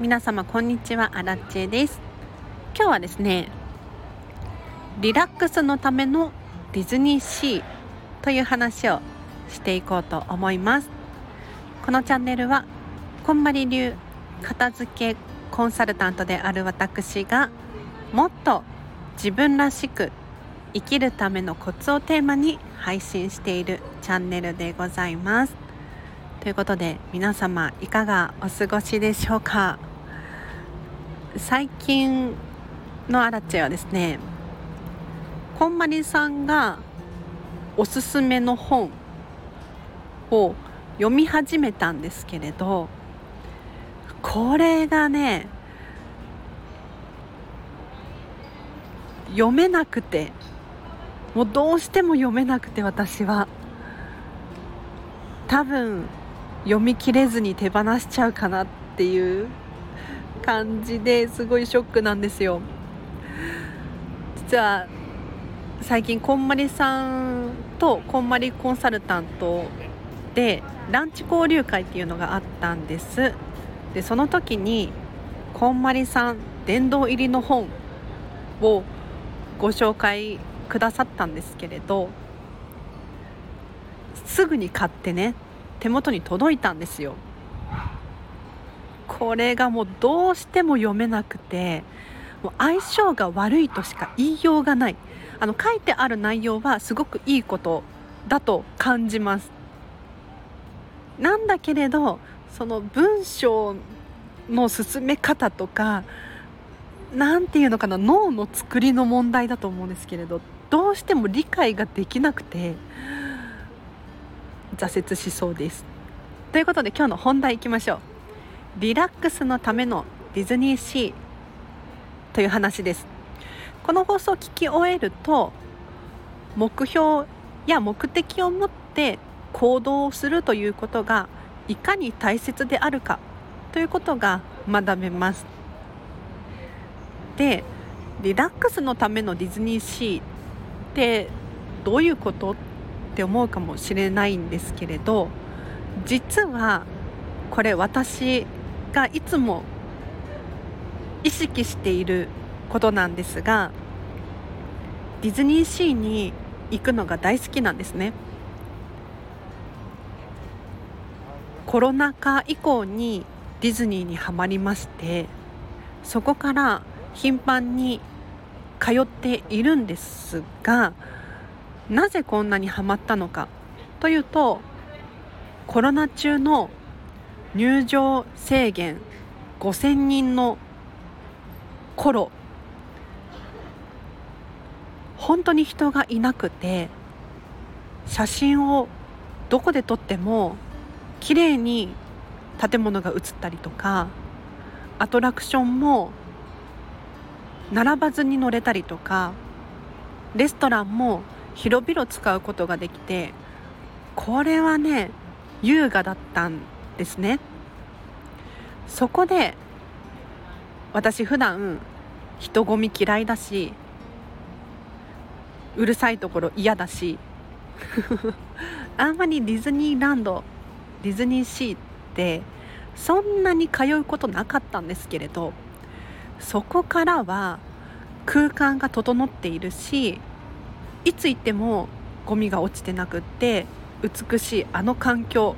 皆様こんにちは。アラチェです。今日はですねリラックスのためのディズニーシーという話をしていこうと思います。このチャンネルはこんまり流片付けコンサルタントである私がもっと自分らしく生きるためのコツをテーマに配信しているチャンネルでございます。ということで皆様いかがお過ごしでしょうか？最近のアラチェはですねこんまりさんがおすすめの本を読み始めたんですけれどこれがね読めなくてもうどうしても読めなくて私は多分読み切れずに手放しちゃうかなっていう感じですごいショックなんですよ。実は最近こんまりさんとこんまりコンサルタントでランチ交流会っていうのがあったんです。でその時にこんまりさん殿堂入りの本をご紹介くださったんですけれどすぐに買ってね手元に届いたんですよ。これがもうどうしても読めなくてもう相性が悪いとしか言いようがない。あの書いてある内容はすごくいいことだと感じます。なんだけれどその文章の進め方とか何て言うのかな脳の作りの問題だと思うんですけれどどうしても理解ができなくて挫折しそうです。ということで今日の本題いきましょう。リラックスのためのディズニーシーという話です。この放送を聞き終えると目標や目的を持って行動をするということがいかに大切であるかということが学べます。でリラックスのためのディズニーシーってどういうことって思うかもしれないんですけれど実はこれ私がいつも意識していることなんですがディズニーシーに行くのが大好きなんですね。コロナ禍以降にディズニーにはまりましてそこから頻繁に通っているんですがなぜこんなにハマったのかというとコロナ中の入場制限5000人の頃。本当に人がいなくて写真をどこで撮っても綺麗に建物が映ったりとかアトラクションも並ばずに乗れたりとかレストランも広々使うことができてこれはね優雅だったんですね。そこで私普段人混み嫌いだしうるさいところ嫌だし あんまりディズニーランドディズニーシーってそんなに通うことなかったんですけれどそこからは空間が整っているしいつ行ってもゴミが落ちてなくって美しいあの環境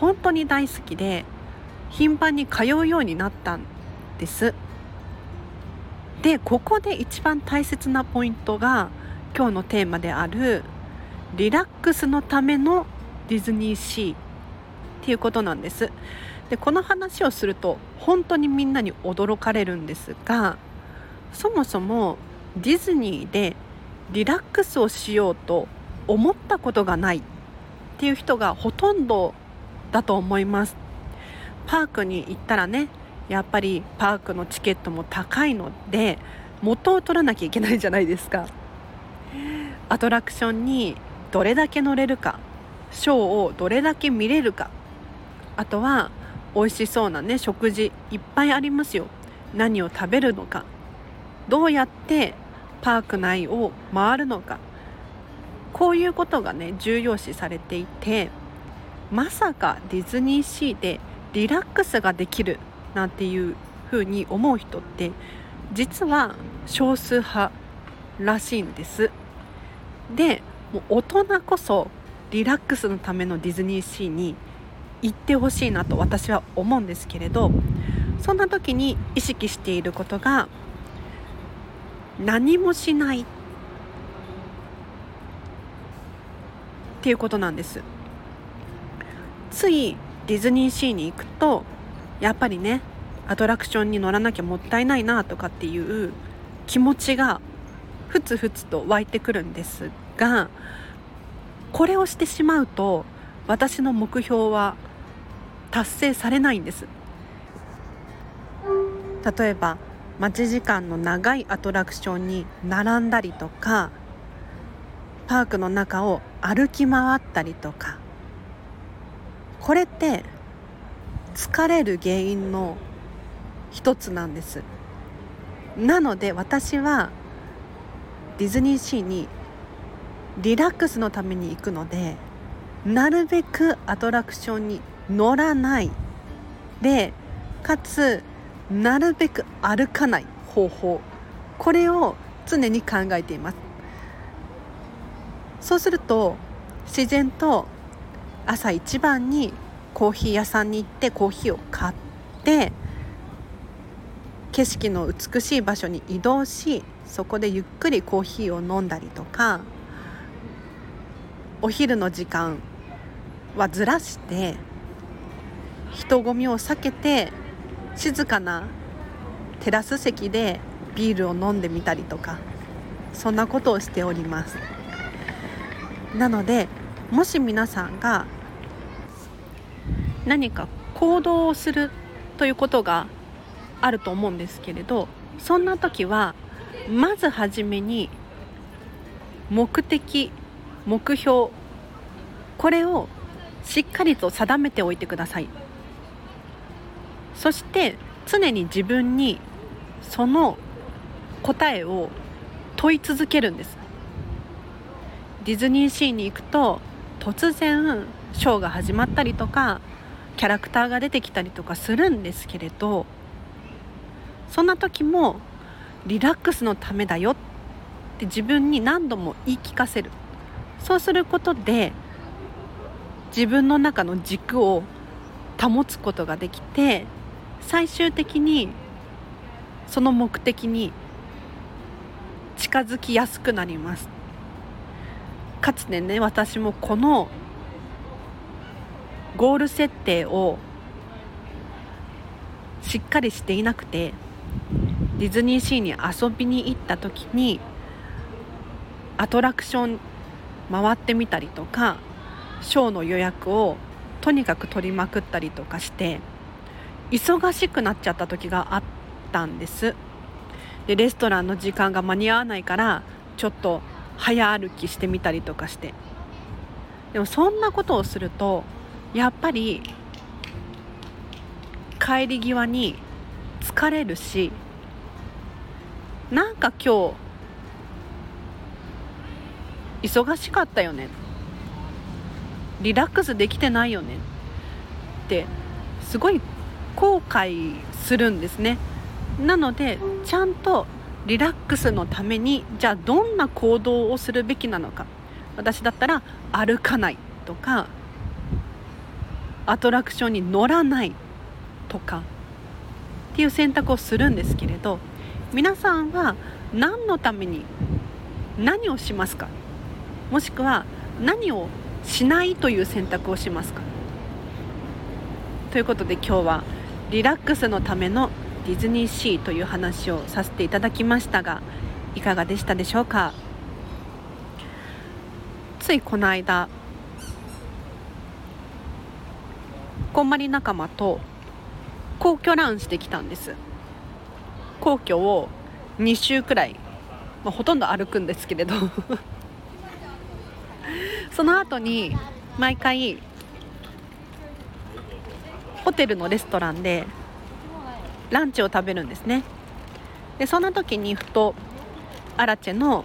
本当に大好きで頻繁に通うようになったんです。でここで一番大切なポイントが今日のテーマであるリラックスのためのディズニーシーっていうことなんです。でこの話をすると本当にみんなに驚かれるんですがそもそもディズニーでリラックスをしようと思ったことがないっていう人がほとんどだと思います。パークに行ったらねやっぱりパークのチケットも高いので元を取らなきゃいけないじゃないですか。アトラクションにどれだけ乗れるかショーをどれだけ見れるかあとは美味しそうなね食事いっぱいありますよ。何を食べるのかどうやってパーク内を回るのかこういうことがね重要視されていてまさかディズニーシーでリラックスができるなんていうふうに思う人って実は少数派らしいんです。でもう大人こそリラックスのためのディズニーシーに行ってほしいなと私は思うんですけれどそんな時に意識していることが何もしないっていうことなんです。ついディズニーシーに行くとやっぱりねアトラクションに乗らなきゃもったいないなとかっていう気持ちがふつふつと湧いてくるんですがこれをしてしまうと私の目標は達成されないんです。例えば待ち時間の長いアトラクションに並んだりとかパークの中を歩き回ったりとかこれって疲れる原因の一つなんです。なので私はディズニーシーにリラックスのために行くのでなるべくアトラクションに乗らない。でかつなるべく歩かない方法。これを常に考えています。そうすると自然と朝一番にコーヒー屋さんに行ってコーヒーを買って景色の美しい場所に移動しそこでゆっくりコーヒーを飲んだりとかお昼の時間はずらして人混みを避けて静かなテラス席でビールを飲んでみたりとかそんなことをしております。なのでもし皆さんが何か行動をするということがあると思うんですけれどそんな時はまずはじめに目的目標これをしっかりと定めておいてください。そして常に自分にその答えを問い続けるんです。ディズニーシーに行くと突然ショーが始まったりとかキャラクターが出てきたりとかするんですけれどそんな時もリラックスのためだよって自分に何度も言い聞かせる。そうすることで自分の中の軸を保つことができて最終的にその目的に近づきやすくなります。かつてね私もこのゴール設定をしっかりしていなくてディズニーシーに遊びに行った時にアトラクション回ってみたりとかショーの予約をとにかく取りまくったりとかして忙しくなっちゃった時があったんです。でレストランの時間が間に合わないからちょっと早歩きしてみたりとかして。でもそんなことをするとやっぱり帰り際に疲れるしなんか今日忙しかったよね。リラックスできてないよね。ってすごい後悔するんですね。なのでちゃんとリラックスのためにじゃあどんな行動をするべきなのか。私だったら歩かないとかアトラクションに乗らないとかっていう選択をするんですけれど皆さんは何のために何をしますか？もしくは何をしないという選択をしますか？ということで今日はリラックスのためのディズニーシーという話をさせていただきましたがいかがでしたでしょうか？ついこの間こんまり仲間と皇居ランしてきたんです。皇居を2周くらい、まあ、ほとんど歩くんですけれど。その後に毎回ホテルのレストランでランチを食べるんですね。でそんな時にふとアラチェの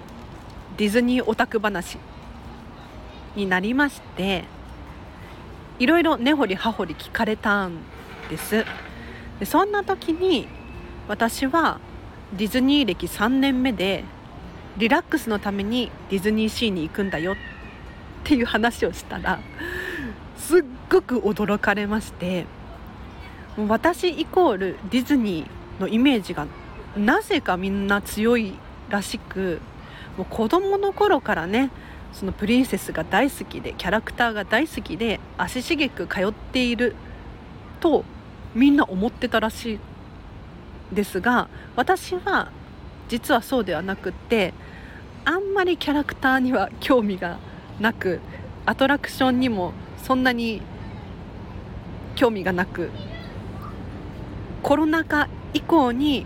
ディズニーオタク話になりましていろいろ根掘り葉掘り聞かれたんです。でそんな時に私はディズニー歴3年目でリラックスのためにディズニーシーに行くんだよっていう話をしたらすっごく驚かれまして私イコールディズニーのイメージがなぜかみんな強いらしくもう子供の頃からねそのプリンセスが大好きでキャラクターが大好きで足しげく通っているとみんな思ってたらしいですが私は実はそうではなくってあんまりキャラクターには興味がなくアトラクションにもそんなに興味がなくコロナ禍以降に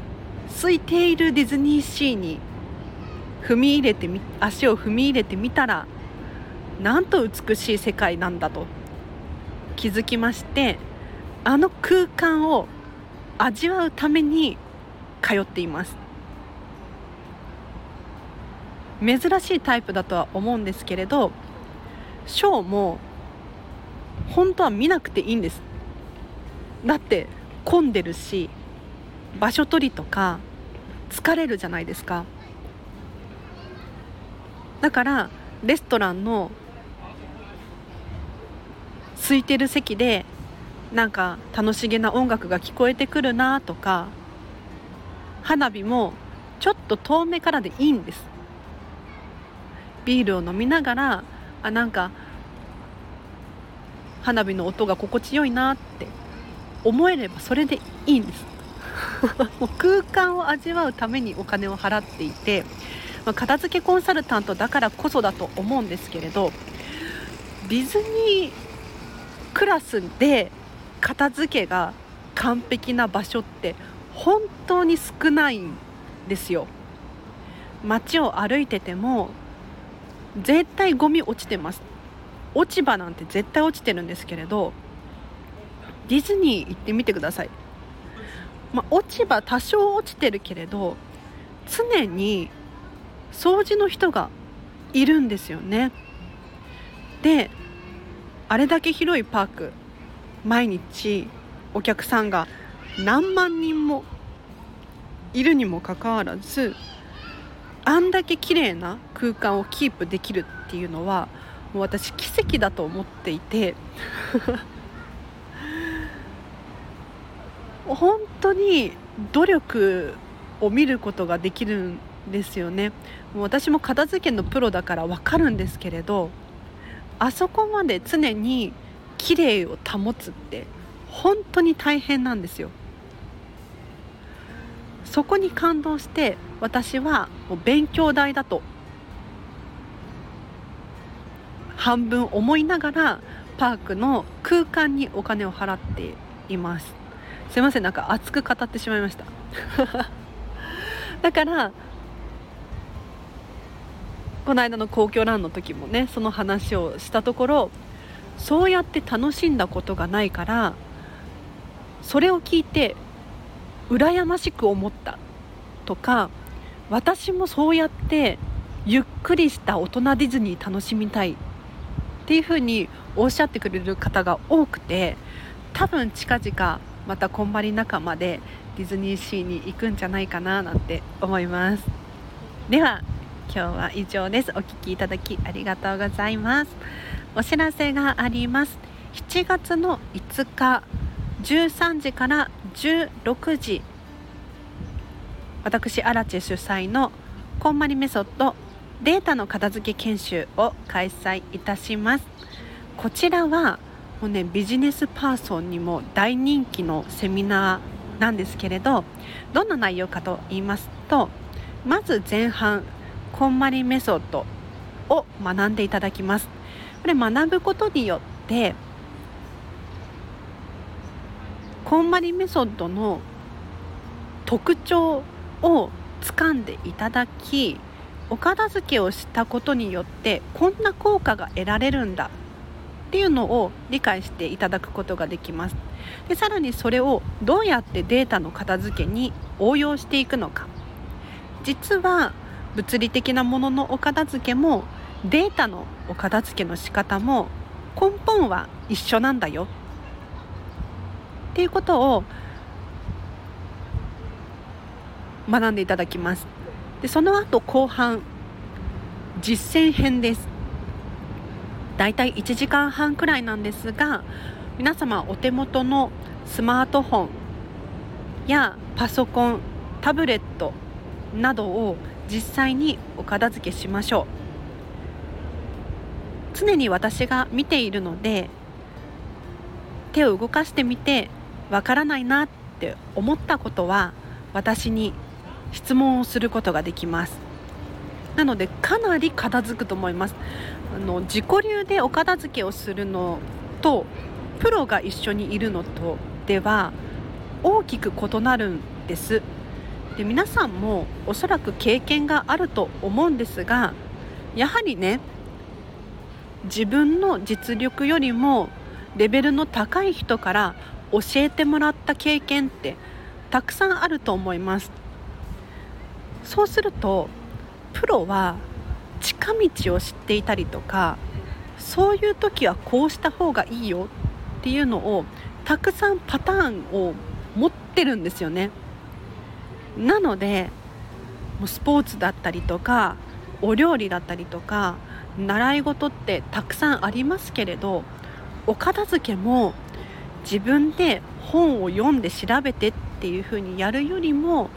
空いているディズニーシーに踏み入れてみ足を踏み入れてみたらなんと美しい世界なんだと気づきましてあの空間を味わうために通っています。珍しいタイプだとは思うんですけれどショーも本当は見なくていいんです。だって混んでるし場所取りとか疲れるじゃないですか。だからレストランの空いてる席でなんか楽しげな音楽が聞こえてくるなとか花火もちょっと遠目からでいいんです。ビールを飲みながらあなんか花火の音が心地よいなって思えればそれでいいんです。もう空間を味わうためにお金を払っていて、まあ、片付けコンサルタントだからこそだと思うんですけれどディズニークラスで片付けが完璧な場所って本当に少ないんですよ。街を歩いてても絶対ゴミ落ちてます。落ち葉なんて絶対落ちてるんですけれどディズニー行ってみてください、まあ、落ち葉多少落ちてるけれど常に掃除の人がいるんですよね。であれだけ広いパーク毎日お客さんが何万人もいるにもかかわらずあんだけ綺麗な空間をキープできるっていうのはもう私奇跡だと思っていて 本当に努力を見ることができるんですよね。もう私も片付けのプロだから分かるんですけれどあそこまで常に綺麗を保つって本当に大変なんですよ。そこに感動して私はもう勉強代だと半分思いながらパークの空間にお金を払っています。すいませんなんか熱く語ってしまいました。だからこの間の公共ランの時もねその話をしたところそうやって楽しんだことがないからそれを聞いて羨ましく思ったとか私もそうやってゆっくりした大人ディズニー楽しみたいっていうふうにおっしゃってくれる方が多くて多分近々またこんまり仲間でディズニーシーに行くんじゃないかななんて思います。では今日は以上です。お聴きいただきありがとうございます。お知らせがあります。7月の5日13時から16時。私アラチェ主催のこんまりメソッドデータの片付け研修を開催いたします。こちらはもうねビジネスパーソンにも大人気のセミナーなんですけれどどんな内容かと言いますとまず前半こんまりメソッドを学んでいただきます。これ学ぶことによってこんまりメソッドの特徴を掴んでいただきお片付けをしたことによってこんな効果が得られるんだっていうのを理解していただくことができます。でさらにそれをどうやってデータの片付けに応用していくのか。実は物理的なもののお片付けもデータのお片付けの仕方も根本は一緒なんだよ。っていうことを学んでいただきます。でその後後半実践編です。だいたい1時間半くらいなんですが皆様お手元のスマートフォンやパソコンタブレットなどを実際にお片付けしましょう。常に私が見ているので手を動かしてみてわからないなって思ったことは私に質問をすることができます。なのでかなり片付くと思います。あの自己流でお片付けをするのとプロが一緒にいるのとでは大きく異なるんです。で皆さんもおそらく経験があると思うんですがやはりね自分の実力よりもレベルの高い人から教えてもらった経験ってたくさんあると思います。そうするとプロは近道を知っていたりとかそういう時はこうした方がいいよっていうのをたくさんパターンを持ってるんですよね。なのでもうスポーツだったりとかお料理だったりとか習い事ってたくさんありますけれどお片付けも自分で本を読んで調べてっていう風にやるよりも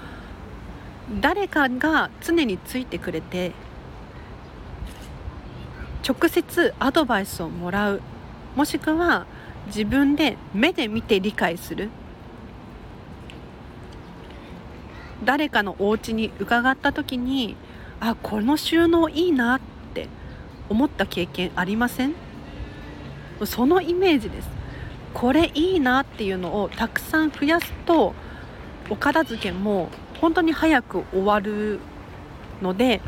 誰かが常についてくれて直接アドバイスをもらう。もしくは自分で目で見て理解する。誰かのお家に伺った時にあこの収納いいなって思った経験ありません？そのイメージです。これいいなっていうのをたくさん増やすとお片付けも本当に早く終わるので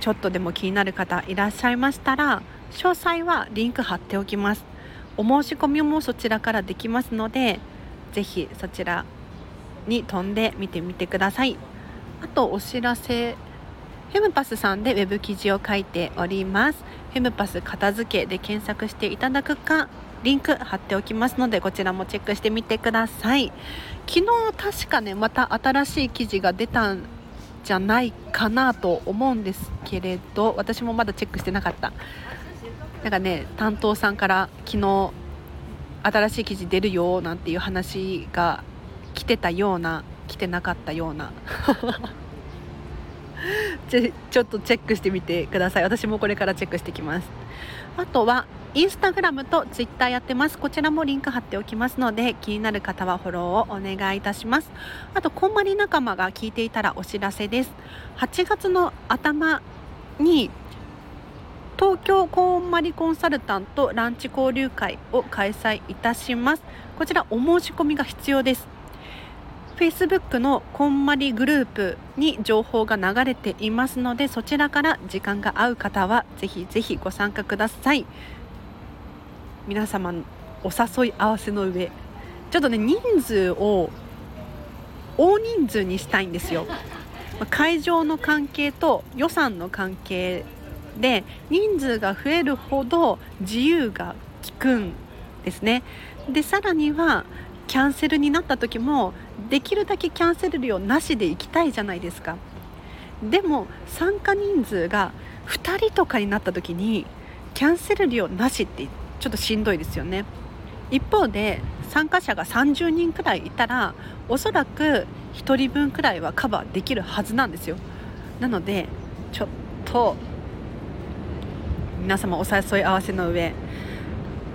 ちょっとでも気になる方いらっしゃいましたら詳細はリンク貼っておきます。お申し込みもそちらからできますのでぜひそちらに飛んで見てみてください。あとお知らせフェムパスさんでウェブ記事を書いております。フェムパス片付けで検索していただくかリンク貼っておきますのでこちらもチェックしてみてください。昨日確かねまた新しい記事が出たんじゃないかなと思うんですけれど私もまだチェックしてなかった。なんかね担当さんから昨日新しい記事出るよなんていう話が来てたような来てなかったような。ちちょっとチェックしてみてください。私もこれからチェックしてきます。あとはインスタグラムとツイッターやってます。こちらもリンク貼っておきますので気になる方はフォローをお願いいたします。あとこんまり仲間が聞いていたらお知らせです。8月の頭に東京コーンマリコンサルタントランチ交流会を開催いたします。こちらお申し込みが必要です。Facebook のこんまりグループに情報が流れていますのでそちらから時間が合う方はぜひぜひご参加ください。皆様お誘い合わせの上。ちょっとね人数を大人数にしたいんですよ。会場の関係と予算の関係で人数が増えるほど自由が利くんですね。でさらにはキャンセルになった時もできるだけキャンセル料なしで行きたいじゃないですか。でも参加人数が2人とかになった時にキャンセル料なしってちょっとしんどいですよね。一方で参加者が30人くらいいたらおそらく1人分くらいはカバーできるはずなんですよ。なのでちょっと皆様お誘い合わせの上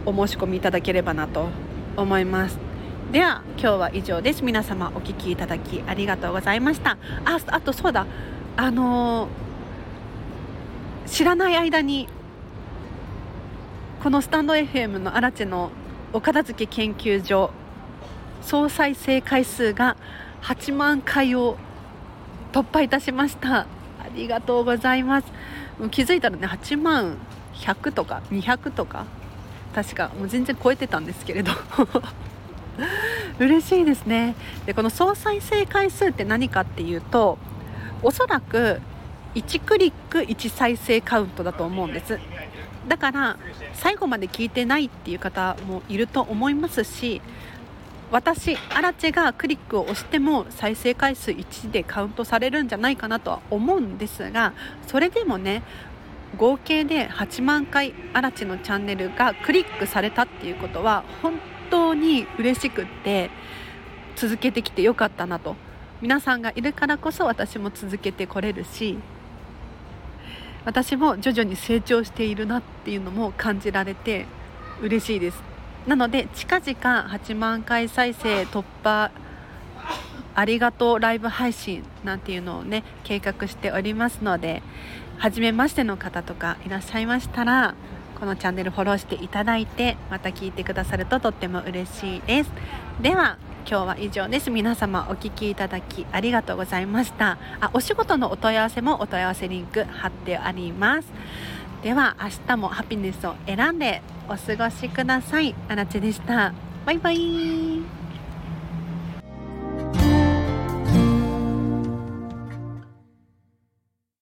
お申し込みいただければなと思います。では今日は以上です。皆様お聴きいただきありがとうございました。ああとそうだ。あのー、知らない間にこのスタンド FM のアラチェのお片付け研究所総再生回数が8万回を突破いたしました。ありがとうございます。気づいたらね8万100とか200とか。確かもう全然超えてたんですけれど。嬉しいですね。でこの総再生回数って何かっていうとおそらく1クリック1再生カウントだと思うんです。だから最後まで聞いてないっていう方もいると思いますし私アラチェがクリックを押しても再生回数1でカウントされるんじゃないかなとは思うんですがそれでもね合計で8万回アラチェのチャンネルがクリックされたっていうことは本当に嬉しくって続けてきてよかったなと。皆さんがいるからこそ私も続けてこれるし私も徐々に成長しているなっていうのも感じられて嬉しいです。なので近々8万回再生突破ありがとうライブ配信なんていうのをね計画しておりますので初めましての方とかいらっしゃいましたらこのチャンネルフォローしていただいてまた聞いてくださるととっても嬉しいです。では今日は以上です皆様お聴きいただきありがとうございました。あお仕事のお問い合わせもお問い合わせリンク貼ってあります。では明日もハピネスを選んでお過ごしください。あらちでした。バイバイ。